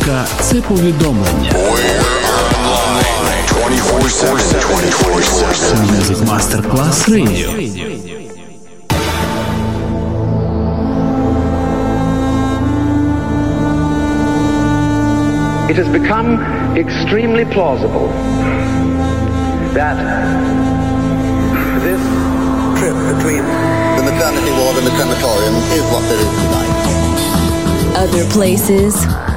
Музика це повідомлення. Music Masterclass Radio. It has become extremely plausible that this trip between the maternity ward and the crematorium is what there is tonight. Other places,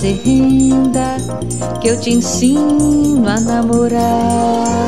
Fazer renda, que eu te ensino a namorar.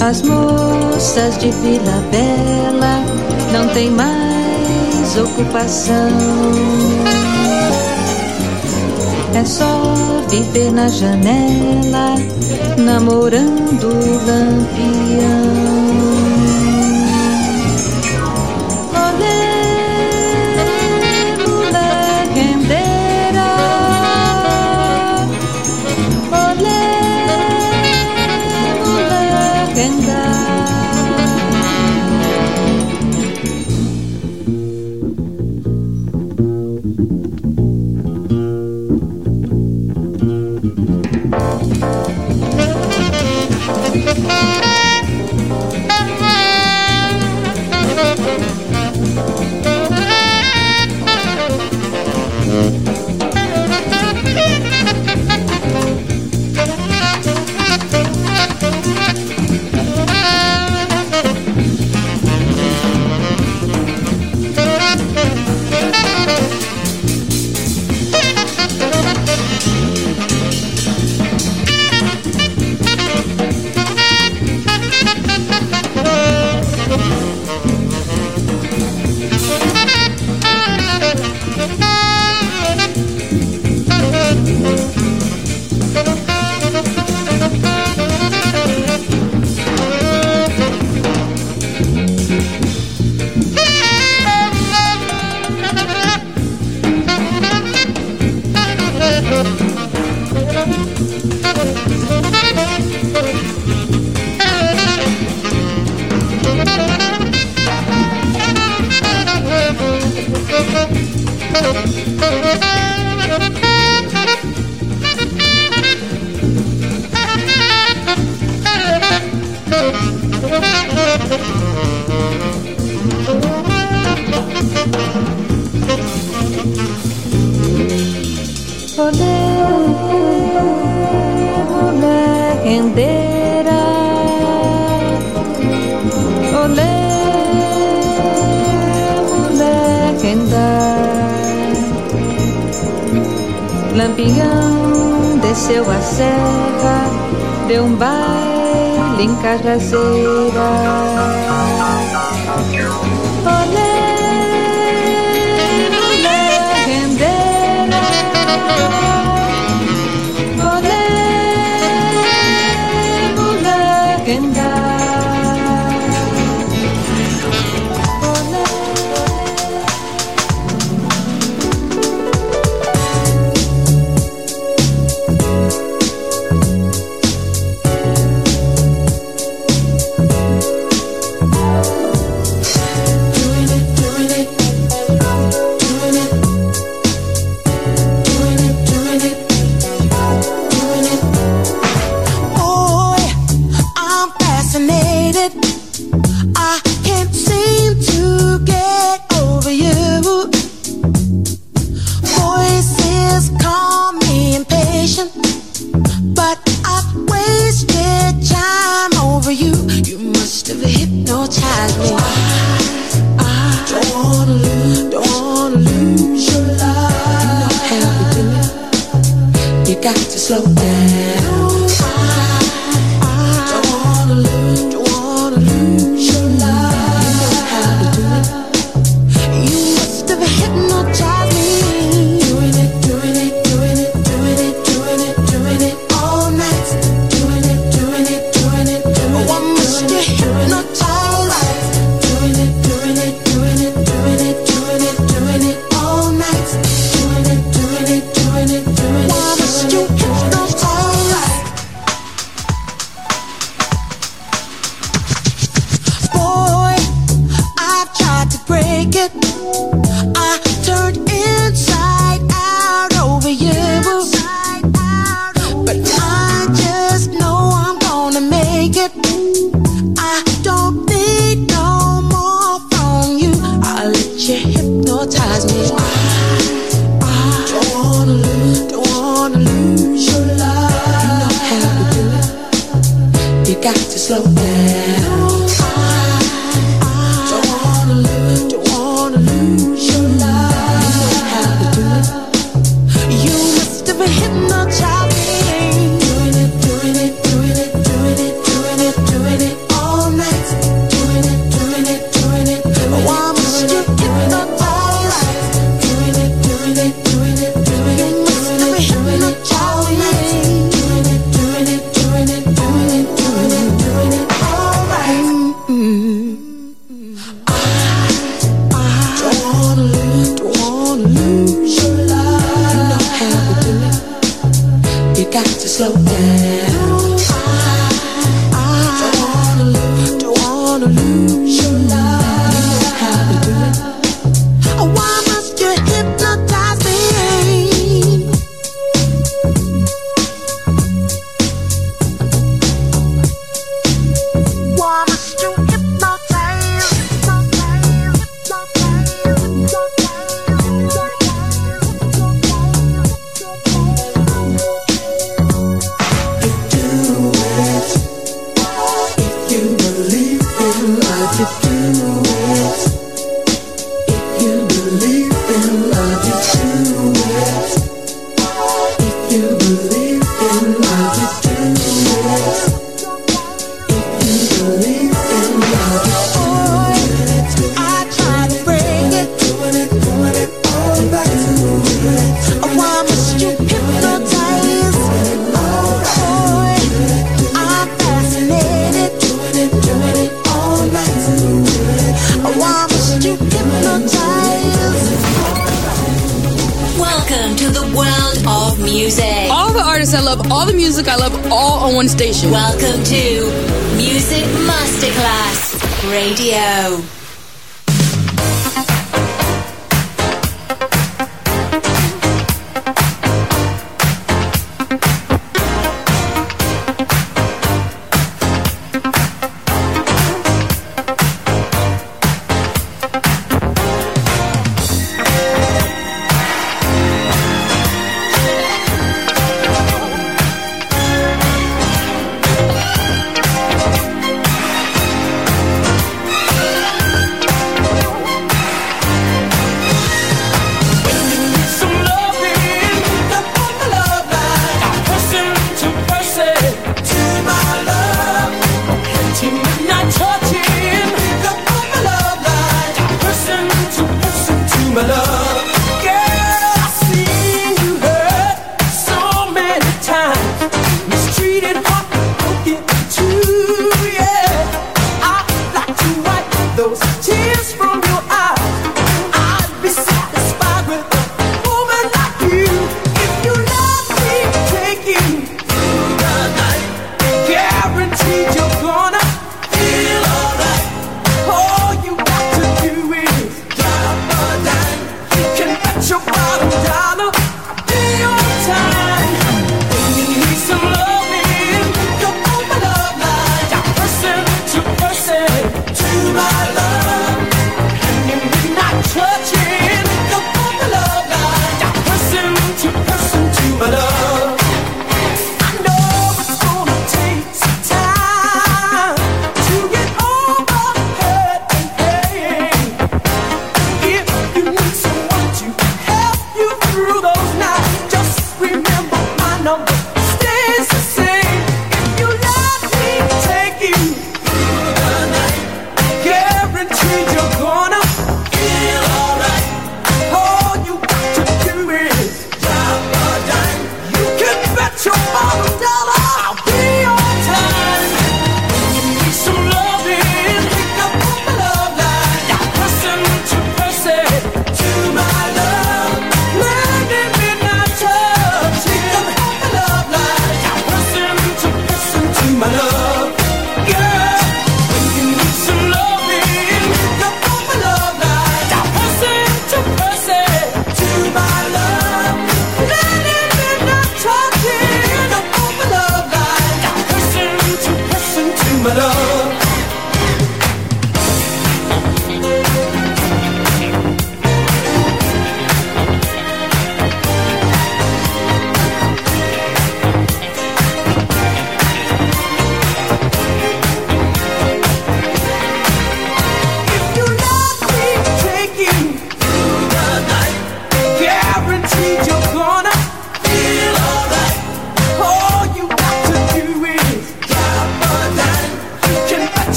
As moças de Vila Bela não têm mais ocupação. É só viver na janela, namorando o lampião.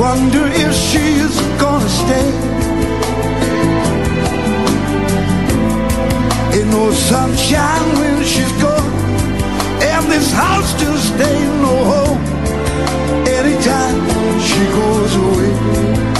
Wonder if she's gonna stay. Ain't no sunshine when she's gone, and this house just ain't no home anytime she goes away.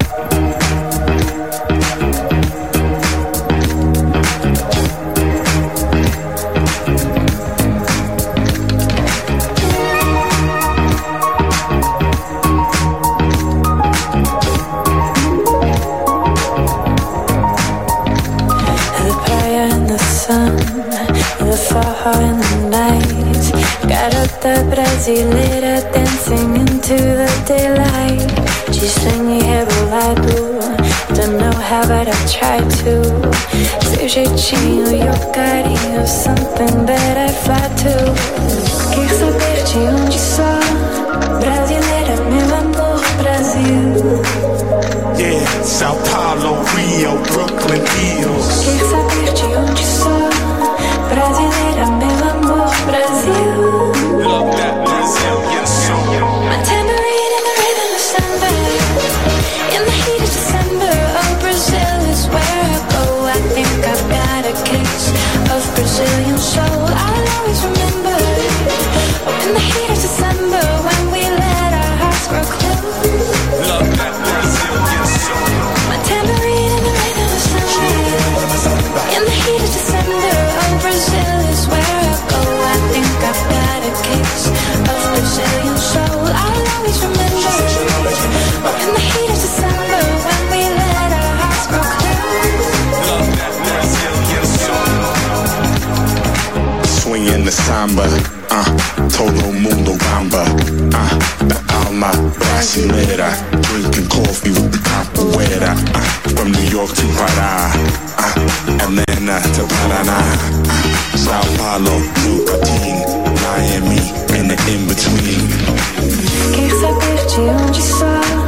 touching you, you've got you something better. to Paraná, Sao Paulo, Miami, and the in-between. Quer saber de onde sou?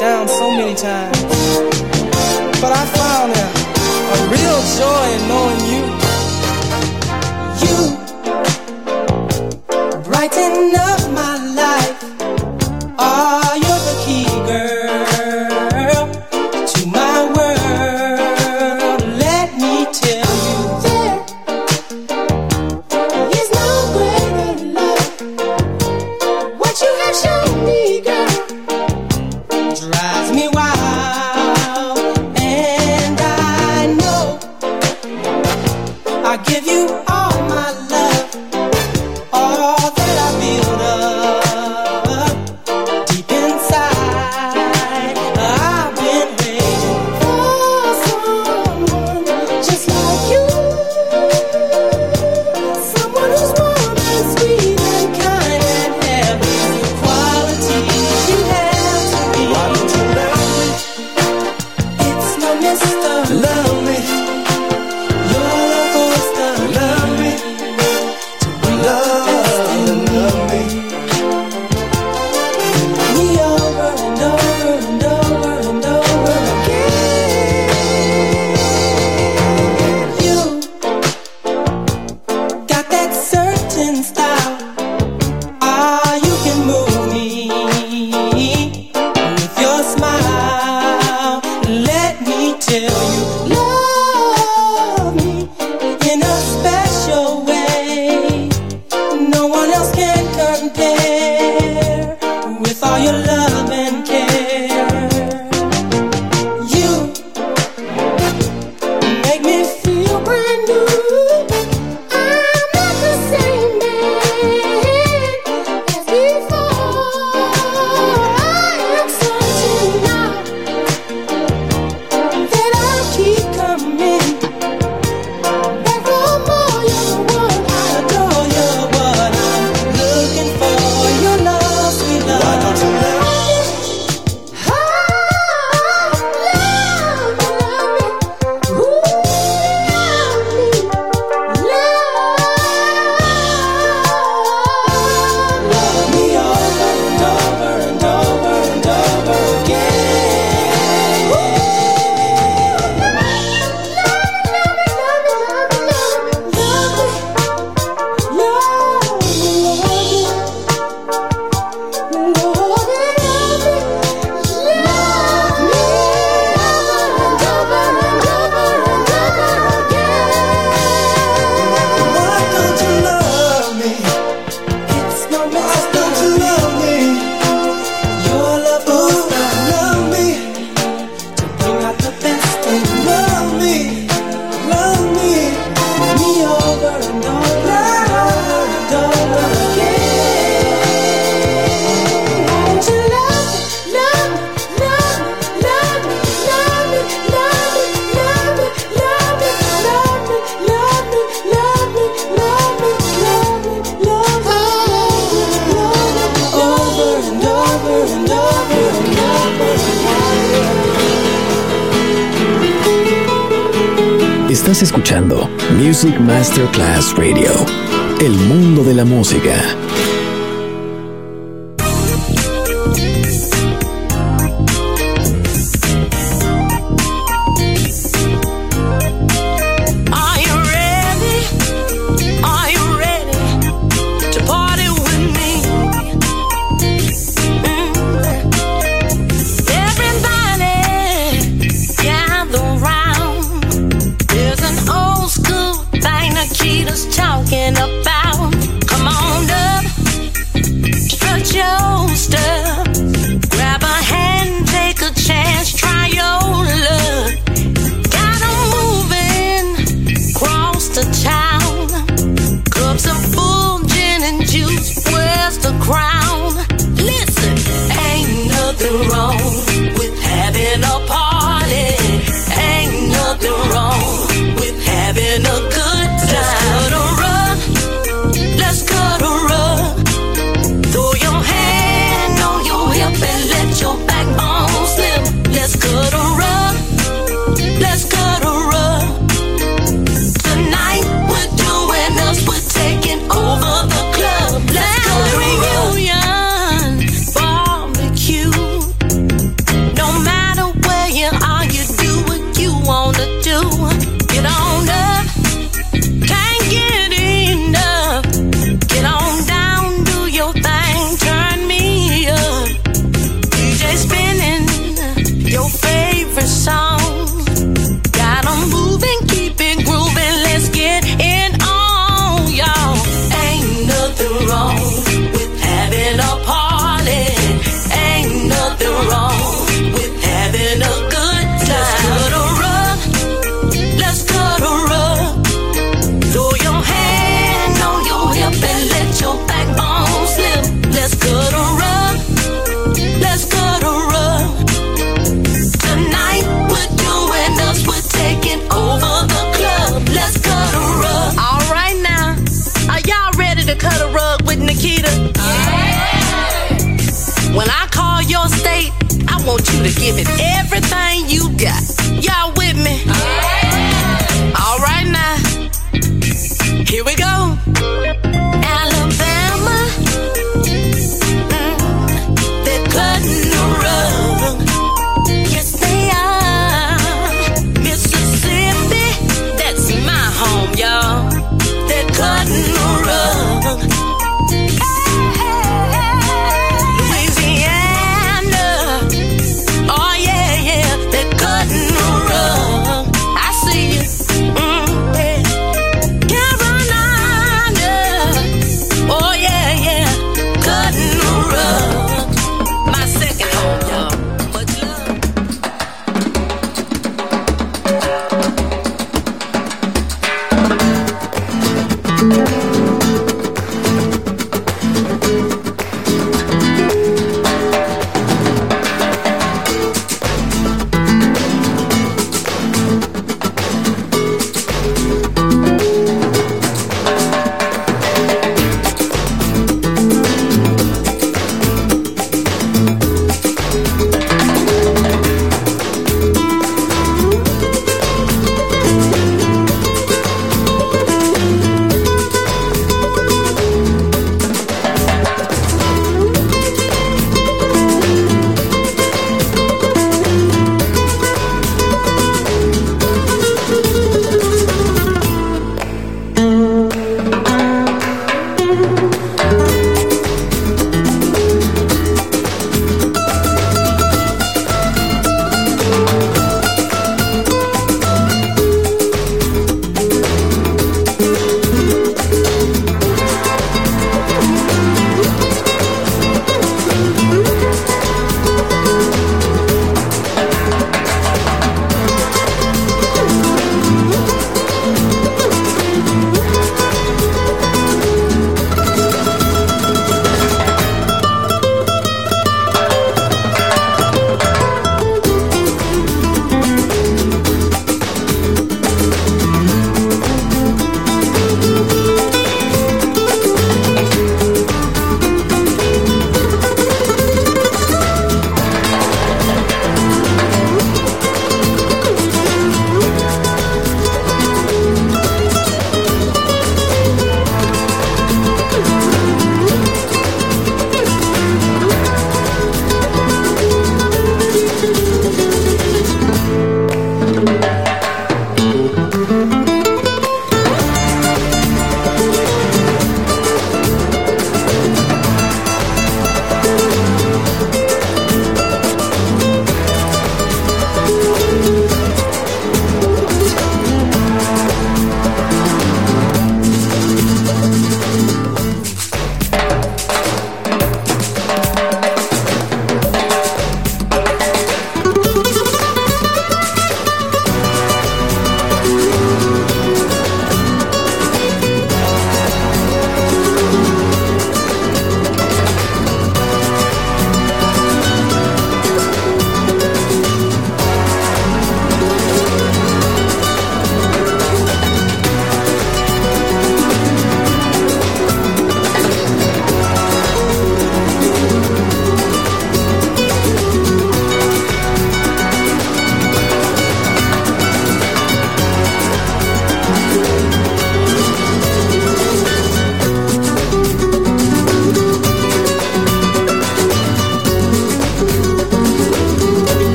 down so many times. But I found a, a real joy in knowing you. You brighten up my life.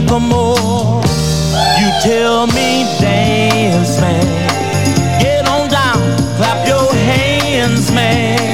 and the more you tell me dance, man. Get on down, clap your hands, man.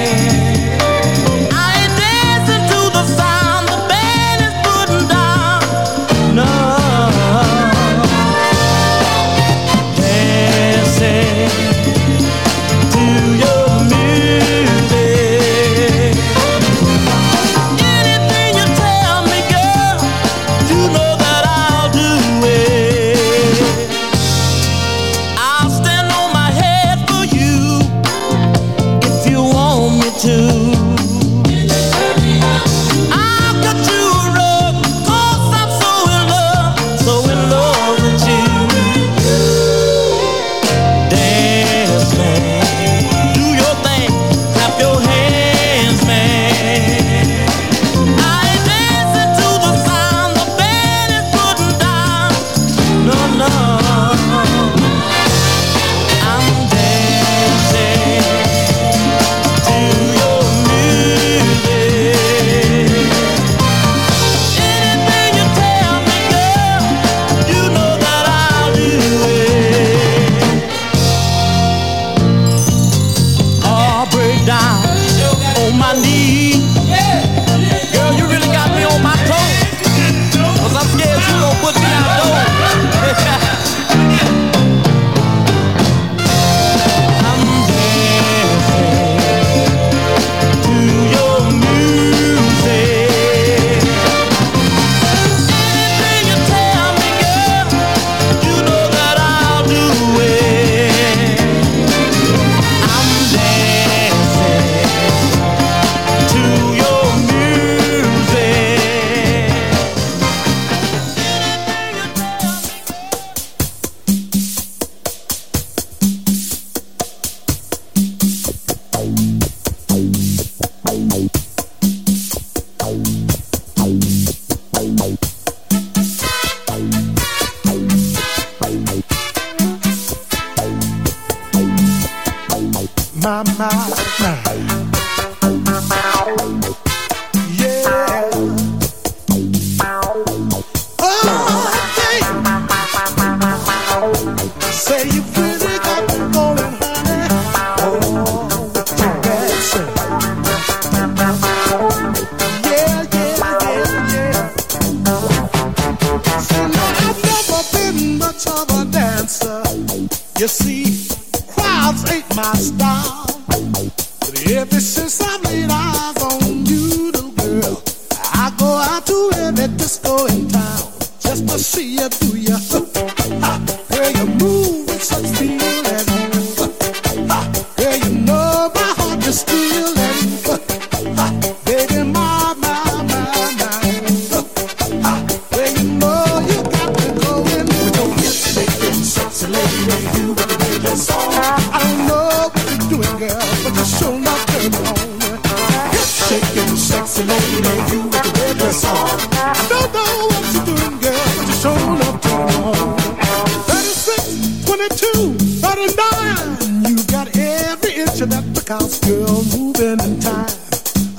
house girl moving in time.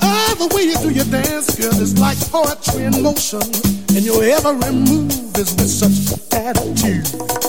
Oh, the way you do your dance, girl, is like poetry in motion, and your every move is with such attitude.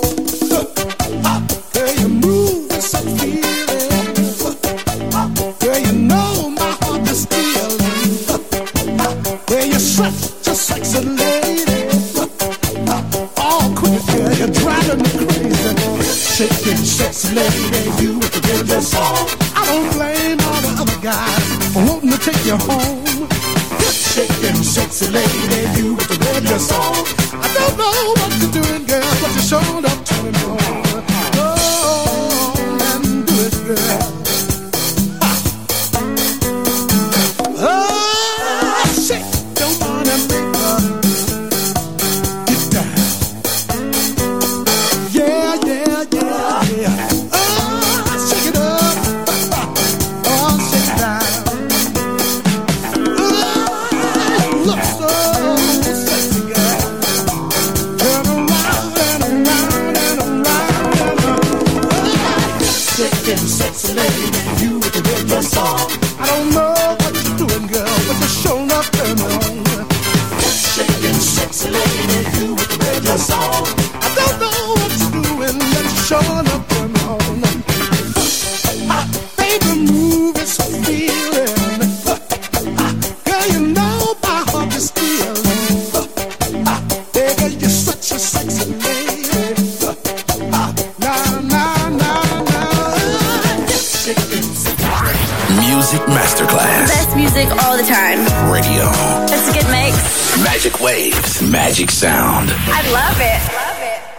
Music Masterclass. Best music all the time. Radio. That's a good mix. Magic waves. Magic sound. I love it. Love it.